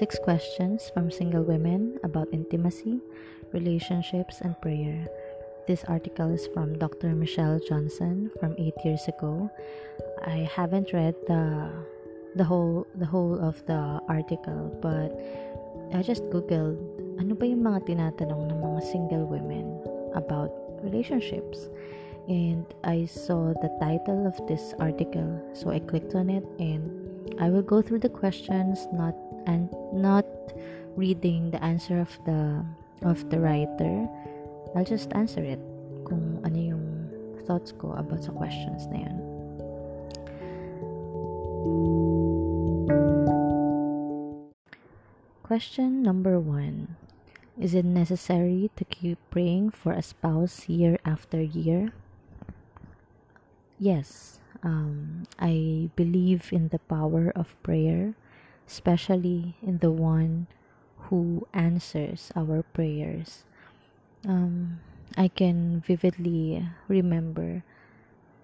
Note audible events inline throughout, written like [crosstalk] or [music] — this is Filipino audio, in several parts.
Six questions from single women about intimacy, relationships, and prayer. This article is from Dr. Michelle Johnson from eight years ago. I haven't read the the whole the whole of the article, but I just googled ano ba yung mga tinatanong ng mga single women about relationships. And I saw the title of this article, so I clicked on it and I will go through the questions not and not reading the answer of the of the writer I'll just answer it kung ano yung thoughts ko about sa questions na. Question number one. Is it necessary to keep praying for a spouse year after year? Yes. Um, I believe in the power of prayer, especially in the one who answers our prayers um, I can vividly remember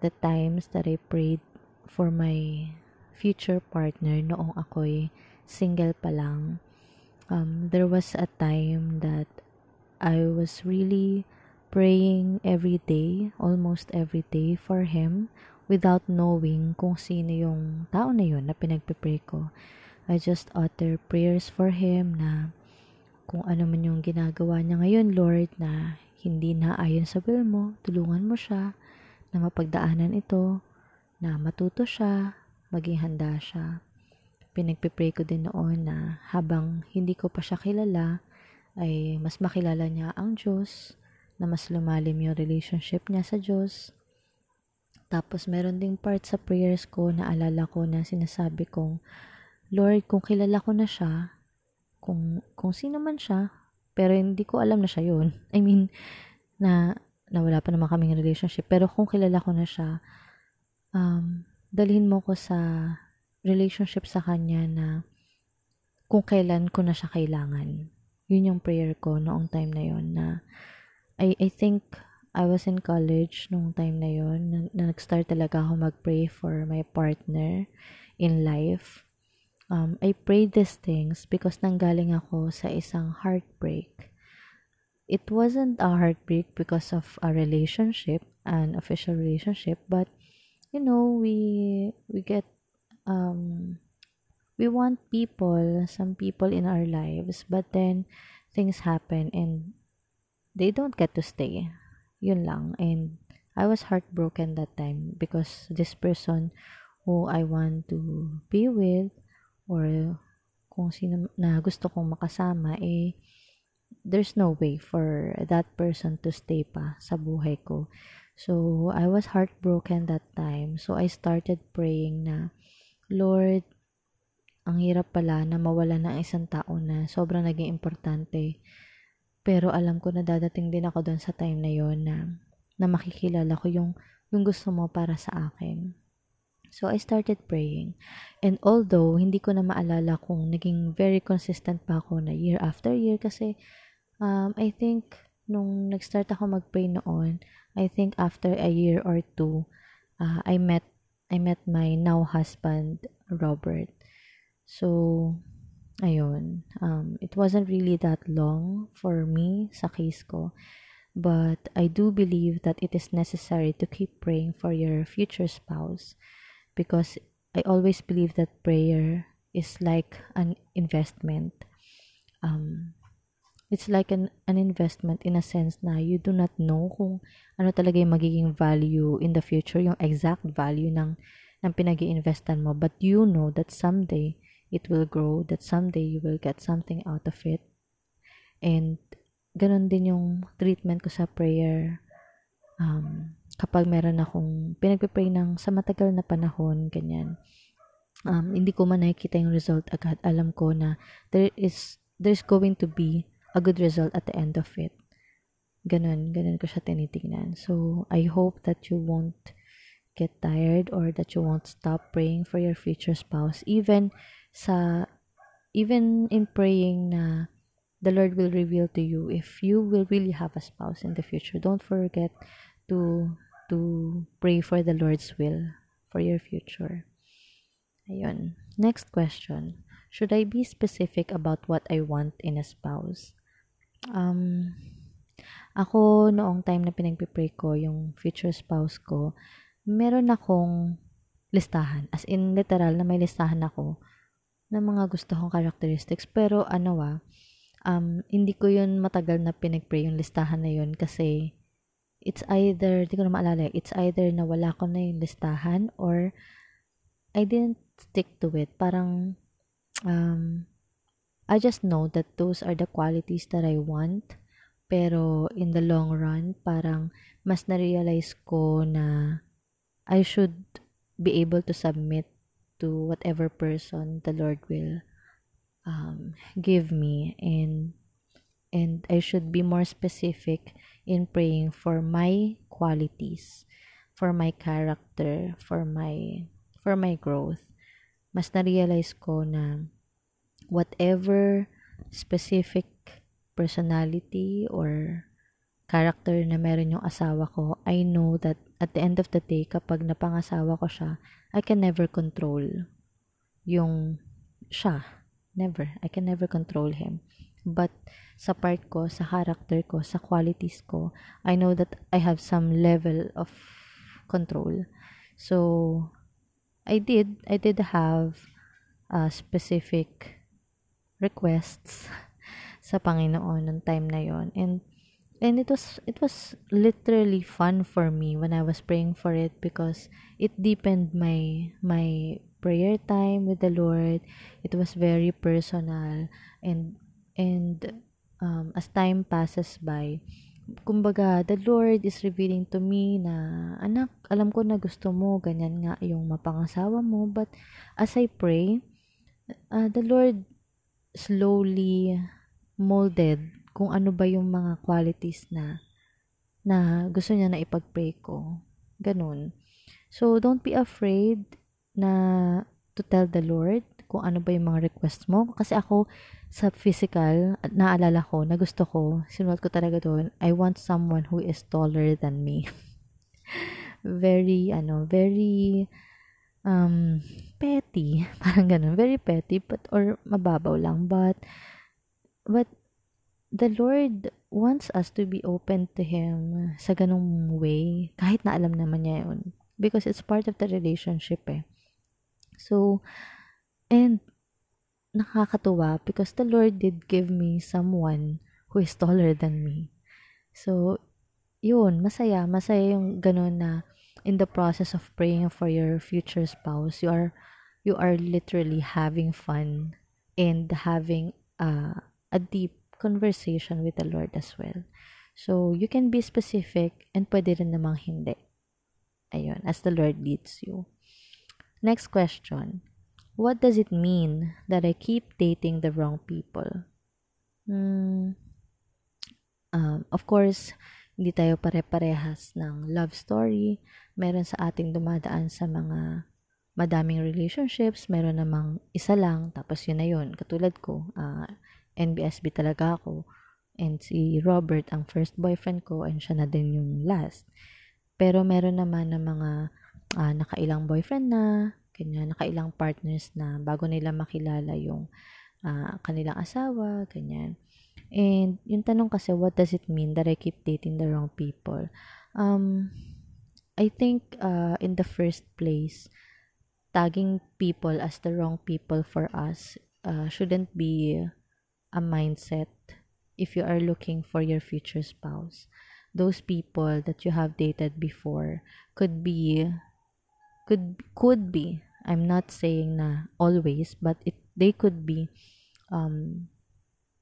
the times that I prayed for my future partner noong ako'y single pa lang. Um, there was a time that I was really praying every day, almost every day for him without knowing kung sino yung tao na yun na pinagpipray ko. I just utter prayers for him na kung ano man yung ginagawa niya ngayon, Lord, na hindi na ayon sa will mo, tulungan mo siya na mapagdaanan ito, na matuto siya, maging handa siya. Pinagpipray ko din noon na habang hindi ko pa siya kilala, ay mas makilala niya ang Diyos, na mas lumalim yung relationship niya sa Diyos. Tapos meron ding part sa prayers ko na alala ko na sinasabi kong, Lord, kung kilala ko na siya, kung, kung sino man siya, pero hindi ko alam na siya yun. [laughs] I mean, na, na wala pa naman kaming relationship. Pero kung kilala ko na siya, um, dalhin mo ko sa relationship sa kanya na kung kailan ko na siya kailangan. Yun yung prayer ko noong time na yun na I, I think I was in college noong time na yun na, na nag-start talaga ako mag-pray for my partner in life um, I prayed these things because nanggaling ako sa isang heartbreak. It wasn't a heartbreak because of a relationship, an official relationship, but you know, we we get um we want people, some people in our lives, but then things happen and they don't get to stay. Yun lang. And I was heartbroken that time because this person who I want to be with or kung sino na gusto kong makasama, eh, there's no way for that person to stay pa sa buhay ko. So, I was heartbroken that time. So, I started praying na, Lord, ang hirap pala na mawala ng isang tao na sobrang naging importante. Pero alam ko na dadating din ako doon sa time na yon na, na makikilala ko yung, yung gusto mo para sa akin. So, I started praying. And although, hindi ko na maalala kung naging very consistent pa ako na year after year kasi um, I think nung nag-start ako mag-pray noon, I think after a year or two, uh, I met I met my now husband, Robert. So, ayun. Um, it wasn't really that long for me sa case ko. But I do believe that it is necessary to keep praying for your future spouse because I always believe that prayer is like an investment. Um, it's like an, an investment in a sense na you do not know kung ano talaga yung magiging value in the future, yung exact value ng, ng pinag investan mo. But you know that someday it will grow, that someday you will get something out of it. And ganun din yung treatment ko sa prayer. Um, kapag meron akong pinagpipray ng sa matagal na panahon, ganyan, um, hindi ko man nakikita yung result agad, alam ko na there is, there's going to be a good result at the end of it. Ganun, ganun ko siya tinitingnan. So, I hope that you won't get tired or that you won't stop praying for your future spouse. Even sa, even in praying na the Lord will reveal to you if you will really have a spouse in the future. Don't forget to to pray for the Lord's will for your future. Ayun. Next question. should I be specific about what I want in a spouse? Um, ako, noong time na pinagpipray ko, yung future spouse ko, meron akong listahan. As in, literal na may listahan ako ng mga gusto kong characteristics. Pero ano ah, um, hindi ko yun matagal na pinagpray yung listahan na yun kasi it's either, hindi ko na maalala, it's either na wala ko na yung listahan or I didn't stick to it. Parang, um, I just know that those are the qualities that I want. Pero in the long run, parang mas na-realize ko na I should be able to submit to whatever person the Lord will um, give me and and I should be more specific in praying for my qualities, for my character, for my for my growth, mas na-realize ko na whatever specific personality or character na meron yung asawa ko, I know that at the end of the day, kapag napangasawa ko siya, I can never control yung siya. Never. I can never control him. But sa part ko, sa character ko, sa qualities ko, I know that I have some level of control. So, I did I did have uh, specific requests [laughs] sa Panginoon nung time na yon and and it was it was literally fun for me when I was praying for it because it deepened my my prayer time with the Lord it was very personal and and um, as time passes by kumbaga, the Lord is revealing to me na, anak, alam ko na gusto mo, ganyan nga yung mapangasawa mo, but as I pray, uh, the Lord slowly molded kung ano ba yung mga qualities na na gusto niya na ipag-pray ko. Ganun. So, don't be afraid na to tell the Lord kung ano ba yung mga requests mo. Kasi ako, sa physical, naalala ko, na gusto ko, sinulat ko talaga doon, I want someone who is taller than me. [laughs] very, ano, very, um, petty. [laughs] Parang ganun. Very petty, but, or mababaw lang. But, but, the Lord wants us to be open to Him sa ganung way, kahit na alam naman niya yun. Because it's part of the relationship eh. So, and nakakatuwa because the Lord did give me someone who is taller than me. So, yun, masaya. Masaya yung ganun na in the process of praying for your future spouse, you are you are literally having fun and having uh, a deep conversation with the Lord as well. So, you can be specific and pwede rin namang hindi. Ayun, as the Lord leads you. Next question. What does it mean that I keep dating the wrong people? Hmm. Um, of course, hindi tayo pare-parehas ng love story. Meron sa ating dumadaan sa mga madaming relationships. Meron namang isa lang, tapos yun na yun. Katulad ko, uh, ah, NBSB talaga ako. And si Robert, ang first boyfriend ko, and siya na din yung last. Pero meron naman ng mga uh, nakailang boyfriend na, ganyan, nakailang partners na bago nila makilala yung uh, kanilang asawa, ganyan. And yung tanong kasi, what does it mean that I keep dating the wrong people? Um, I think uh, in the first place, tagging people as the wrong people for us uh, shouldn't be a mindset if you are looking for your future spouse. Those people that you have dated before could be could could be I'm not saying na always, but it they could be um,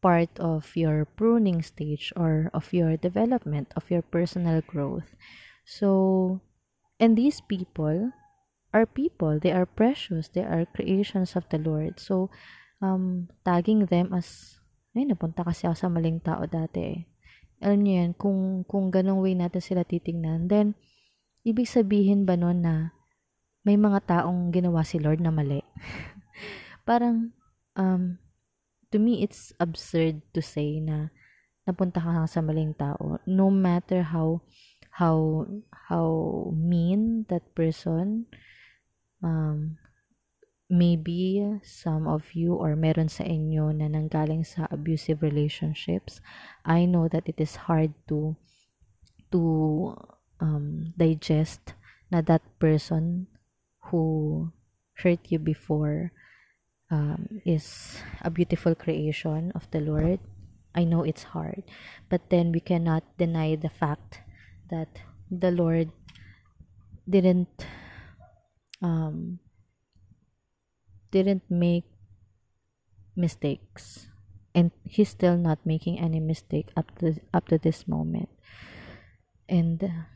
part of your pruning stage or of your development of your personal growth. So, and these people are people. They are precious. They are creations of the Lord. So, um, tagging them as ay, napunta kasi ako sa maling tao dati eh. Alam niyo yan, kung, kung ganong way natin sila titingnan, then, ibig sabihin ba nun na may mga taong ginawa si Lord na mali. [laughs] Parang, um, to me, it's absurd to say na napunta ka sa maling tao. No matter how, how, how mean that person, um, maybe some of you or meron sa inyo na nanggaling sa abusive relationships i know that it is hard to to um, digest na that person who hurt you before um, is a beautiful creation of the lord. I know it's hard but then we cannot deny the fact that the lord didn't um, didn't make mistakes and he's still not making any mistake up to up to this moment. And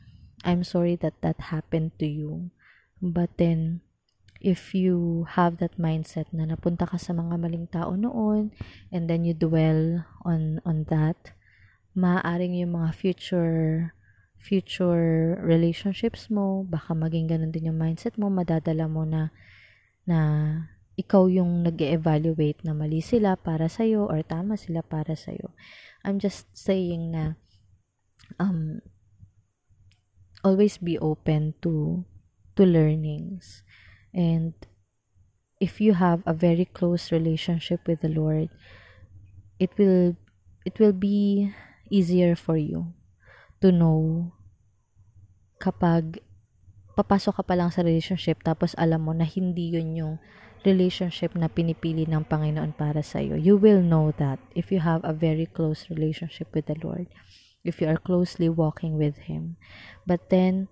i'm sorry that that happened to you but then if you have that mindset na napunta ka sa mga maling tao noon and then you dwell on on that maaaring yung mga future future relationships mo, baka maging ganun din yung mindset mo, madadala mo na na ikaw yung nag evaluate na mali sila para sa'yo or tama sila para sa'yo. I'm just saying na um, always be open to to learnings. And if you have a very close relationship with the Lord, it will it will be easier for you to know kapag papasok ka pa lang sa relationship tapos alam mo na hindi yun yung relationship na pinipili ng Panginoon para sa iyo. You will know that if you have a very close relationship with the Lord, if you are closely walking with Him. But then,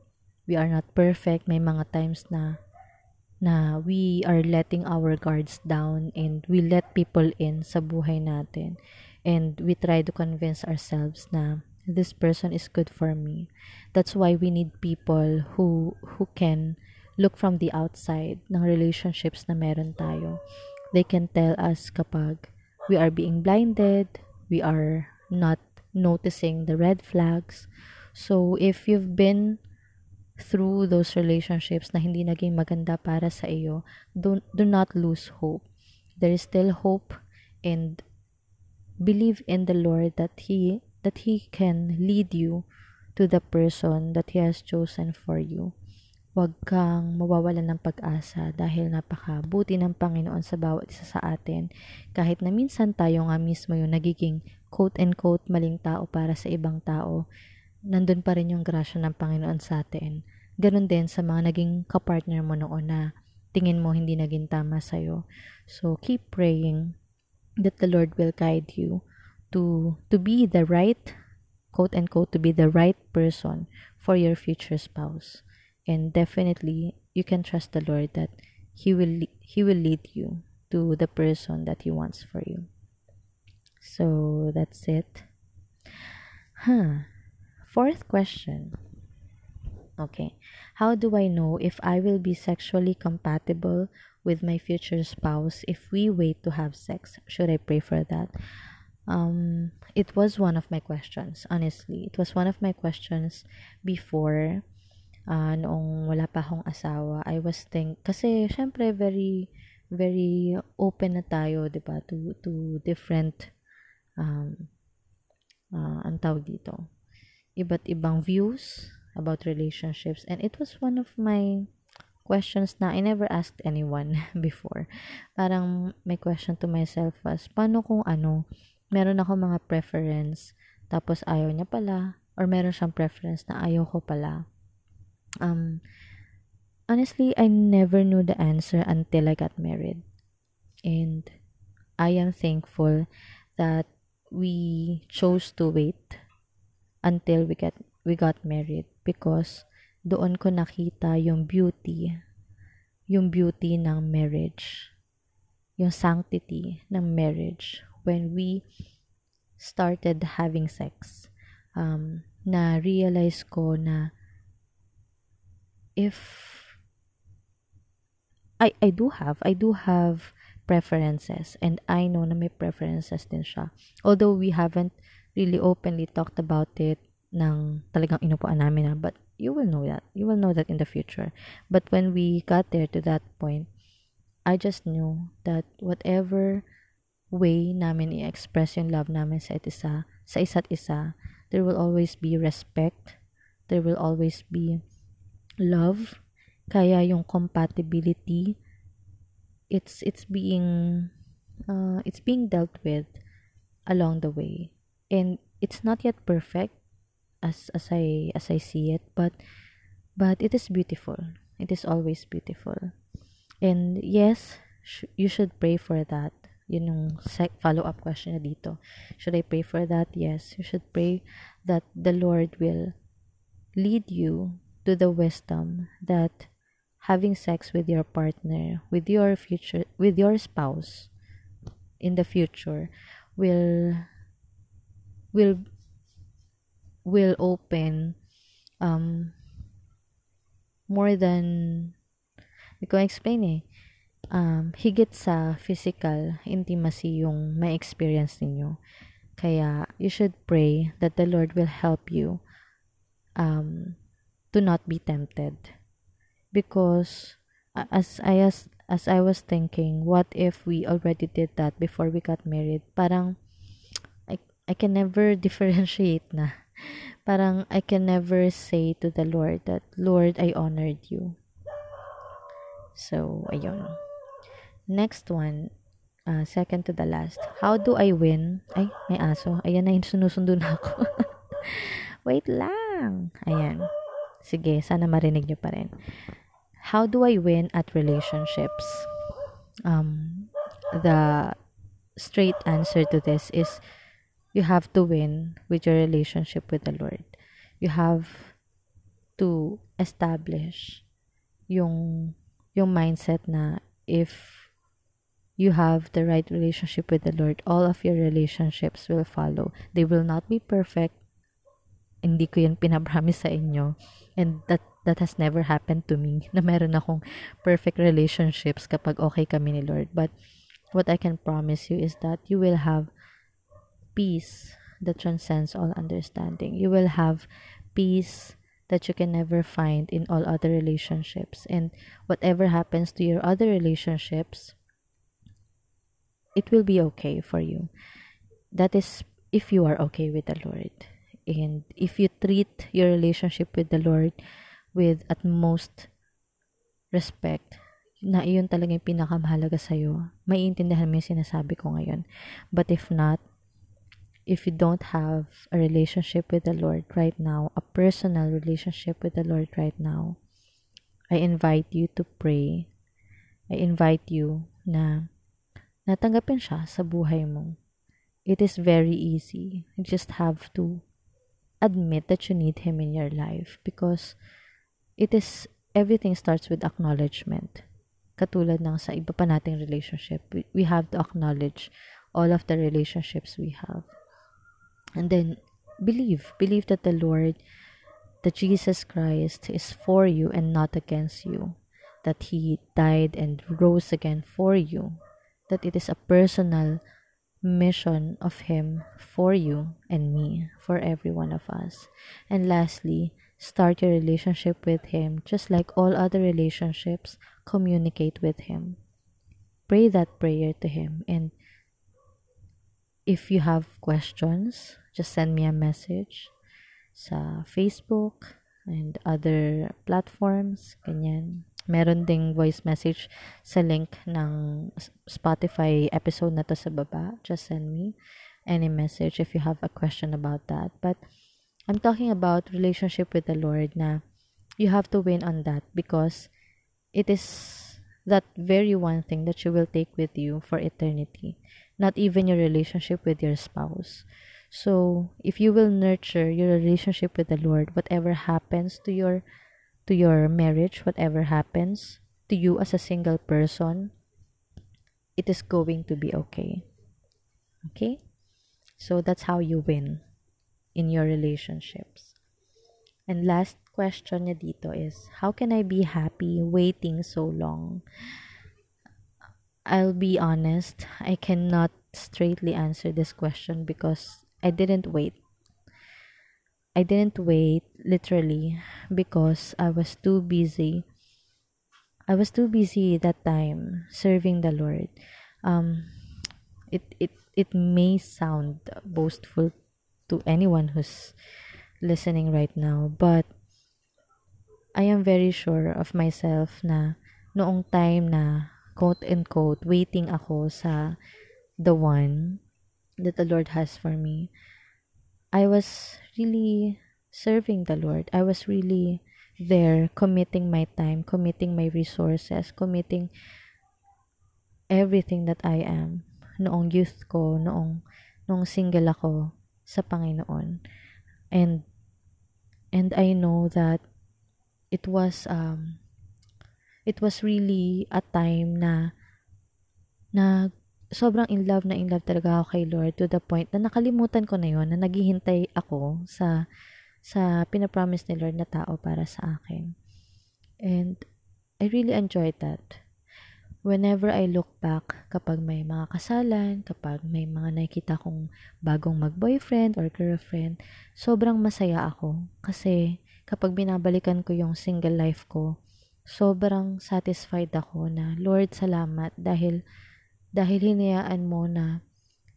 we are not perfect. May mga times na na we are letting our guards down and we let people in sa buhay natin. And we try to convince ourselves na this person is good for me. That's why we need people who who can look from the outside ng relationships na meron tayo. They can tell us kapag we are being blinded, we are not noticing the red flags. So if you've been through those relationships na hindi naging maganda para sa iyo, do, do not lose hope. There is still hope and believe in the Lord that He that He can lead you to the person that He has chosen for you. Huwag kang mawawalan ng pag-asa dahil napakabuti ng Panginoon sa bawat isa sa atin. Kahit na minsan tayo nga mismo yung nagiging quote-and-quote maling tao para sa ibang tao, nandun pa rin yung grasya ng Panginoon sa atin. Ganon din sa mga naging kapartner mo noon na tingin mo hindi naging tama sa'yo. So, keep praying that the Lord will guide you to to be the right quote unquote to be the right person for your future spouse and definitely you can trust the lord that he will he will lead you to the person that he wants for you so that's it huh fourth question. Okay. How do i know if i will be sexually compatible with my future spouse if we wait to have sex? Should i pray for that? Um, it was one of my questions, honestly. It was one of my questions before, uh, noong wala pa akong asawa. I was think, kasi syempre very, very open na tayo, di ba, to, to different, um, uh, ang tawag dito, iba't ibang views about relationships. And it was one of my questions na I never asked anyone [laughs] before. Parang may question to myself was, paano kung ano, meron ako mga preference, tapos ayaw niya pala, or meron siyang preference na ayaw ko pala. Um, honestly, I never knew the answer until I got married. And I am thankful that we chose to wait until we get we got married because doon ko nakita yung beauty yung beauty ng marriage yung sanctity ng marriage when we started having sex, um, na realize ko na if I I do have I do have preferences and I know na may preferences din siya. Although we haven't really openly talked about it ng talagang inupuan namin na but you will know that. You will know that in the future. But when we got there to that point, I just knew that whatever way namin i-express yung love namin sa isa, sa isa't isa, there will always be respect, there will always be love, kaya yung compatibility it's it's being uh, it's being dealt with along the way and it's not yet perfect as as I as I see it but but it is beautiful it is always beautiful and yes sh- you should pray for that yun yung follow-up question na dito. Should I pray for that? Yes. You should pray that the Lord will lead you to the wisdom that having sex with your partner, with your future, with your spouse in the future will will will open um more than hindi ko explain eh um, higit sa physical intimacy yung may experience ninyo. Kaya, you should pray that the Lord will help you um, to not be tempted. Because, as I, as, as I was thinking, what if we already did that before we got married? Parang, I, can never [laughs] differentiate na. Parang, I can never say to the Lord that, Lord, I honored you. So, ayun. Next one, uh, second to the last. How do I win? Ay, may aso. Ayan na sinusundo na ako. [laughs] Wait lang. Ayan. Sige, sana marinig nyo pa rin. How do I win at relationships? Um, the straight answer to this is you have to win with your relationship with the Lord. You have to establish yung yung mindset na if you have the right relationship with the Lord, all of your relationships will follow. They will not be perfect. Hindi ko yan pinapromise sa inyo. And that that has never happened to me [laughs] na meron akong perfect relationships kapag okay kami ni Lord. But what I can promise you is that you will have peace that transcends all understanding. You will have peace that you can never find in all other relationships. And whatever happens to your other relationships, it will be okay for you. That is if you are okay with the Lord. And if you treat your relationship with the Lord with utmost respect, na iyon talaga yung pinakamahalaga sa'yo, maiintindihan mo yung sinasabi ko ngayon. But if not, if you don't have a relationship with the Lord right now, a personal relationship with the Lord right now, I invite you to pray. I invite you na natanggapin siya sa buhay mo. It is very easy. You just have to admit that you need Him in your life because it is, everything starts with acknowledgement. Katulad ng sa iba pa nating relationship, we, have to acknowledge all of the relationships we have. And then, believe. Believe that the Lord, that Jesus Christ is for you and not against you. That He died and rose again for you that it is a personal mission of Him for you and me, for every one of us. And lastly, start your relationship with Him just like all other relationships, communicate with Him. Pray that prayer to Him. And if you have questions, just send me a message sa Facebook and other platforms, ganyan. Meron ding voice message sa link ng Spotify episode na to sa baba. Just send me any message if you have a question about that. But I'm talking about relationship with the Lord na you have to win on that because it is that very one thing that you will take with you for eternity. Not even your relationship with your spouse. So, if you will nurture your relationship with the Lord, whatever happens to your to your marriage, whatever happens to you as a single person, it is going to be okay. Okay? So that's how you win in your relationships. And last question niya dito is, how can I be happy waiting so long? I'll be honest, I cannot straightly answer this question because I didn't wait I didn't wait literally because I was too busy. I was too busy that time serving the Lord. Um, it it it may sound boastful to anyone who's listening right now, but I am very sure of myself na noong time na quote and quote, waiting ako sa the one that the Lord has for me, I was really serving the Lord. I was really there, committing my time, committing my resources, committing everything that I am noong youth ko, noong, noong single ako sa Panginoon. And, and I know that it was, um, it was really a time na, na sobrang in love na in love talaga ako kay Lord to the point na nakalimutan ko na yon na naghihintay ako sa sa pinapromise ni Lord na tao para sa akin. And I really enjoyed that. Whenever I look back, kapag may mga kasalan, kapag may mga nakikita kong bagong mag-boyfriend or girlfriend, sobrang masaya ako. Kasi kapag binabalikan ko yung single life ko, sobrang satisfied ako na, Lord, salamat dahil dahil hinayaan mo na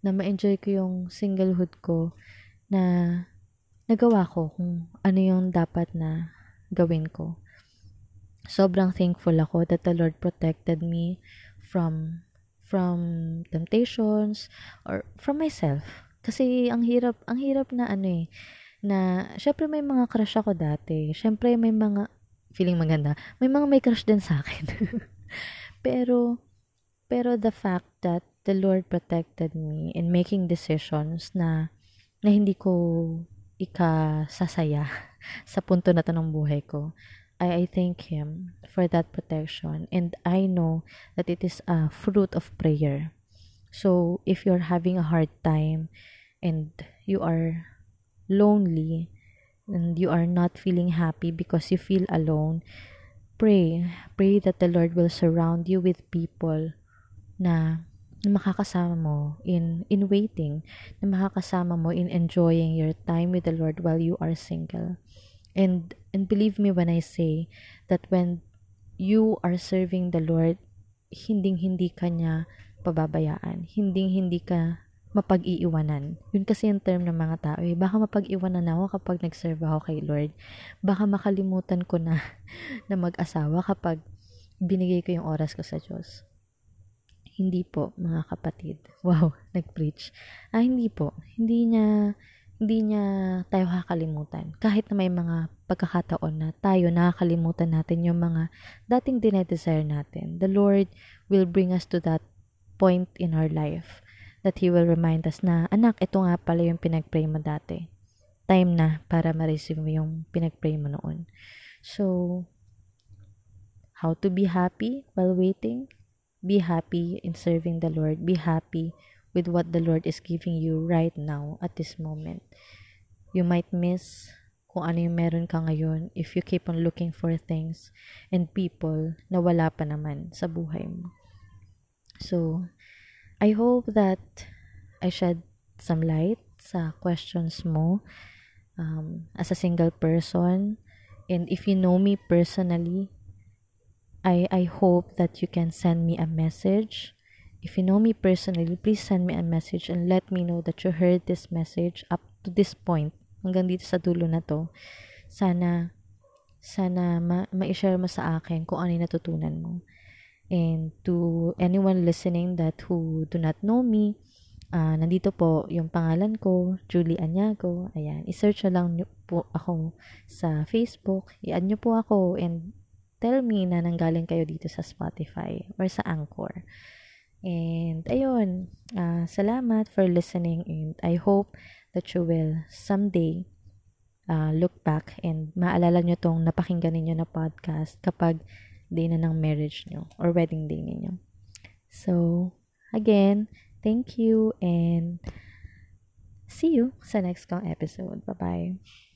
na ma-enjoy ko yung singlehood ko na nagawa ko kung ano yung dapat na gawin ko. Sobrang thankful ako that the Lord protected me from from temptations or from myself. Kasi ang hirap, ang hirap na ano eh, na syempre may mga crush ako dati. Syempre may mga feeling maganda. May mga may crush din sa akin. [laughs] Pero pero the fact that the Lord protected me in making decisions na na hindi ko ikasasaya [laughs] sa punto na to ng buhay ko. I, I thank Him for that protection and I know that it is a fruit of prayer. So, if you're having a hard time and you are lonely and you are not feeling happy because you feel alone, pray. Pray that the Lord will surround you with people na makakasama mo in in waiting, na makakasama mo in enjoying your time with the Lord while you are single. And and believe me when I say that when you are serving the Lord, hinding-hindi ka niya pababayaan. Hinding-hindi ka mapag-iiwanan. Yun kasi yung term ng mga tao. Eh. Baka mapag-iwanan ako kapag nag-serve ako kay Lord. Baka makalimutan ko na [laughs] na mag-asawa kapag binigay ko yung oras ko sa Diyos. Hindi po, mga kapatid. Wow, [laughs] nag-preach. Ah, hindi po. Hindi niya, hindi niya tayo kakalimutan. Kahit na may mga pagkakataon na tayo nakakalimutan natin yung mga dating dinedesire natin. The Lord will bring us to that point in our life that He will remind us na, anak, ito nga pala yung pinag-pray mo dati. Time na para ma-receive mo yung pinag-pray mo noon. So, how to be happy while waiting? Be happy in serving the Lord. Be happy with what the Lord is giving you right now at this moment. You might miss kung ano yung meron ka ngayon if you keep on looking for things and people na wala pa naman sa buhay mo. So, I hope that I shed some light sa questions mo um, as a single person. And if you know me personally, I, I hope that you can send me a message. If you know me personally, please send me a message and let me know that you heard this message up to this point, hanggang dito sa dulo na to. Sana, sana ma- ma-share mo sa akin kung ano yung natutunan mo. And to anyone listening that who do not know me, uh, nandito po yung pangalan ko, Julie Anyago. Ayan, isearch na lang po ako sa Facebook. I-add nyo po ako and tell me na nanggaling kayo dito sa Spotify or sa Anchor. And ayun, uh, salamat for listening and I hope that you will someday uh, look back and maalala nyo tong napakinggan ninyo na podcast kapag day na ng marriage nyo or wedding day ninyo. So, again, thank you and see you sa next kong episode. Bye-bye.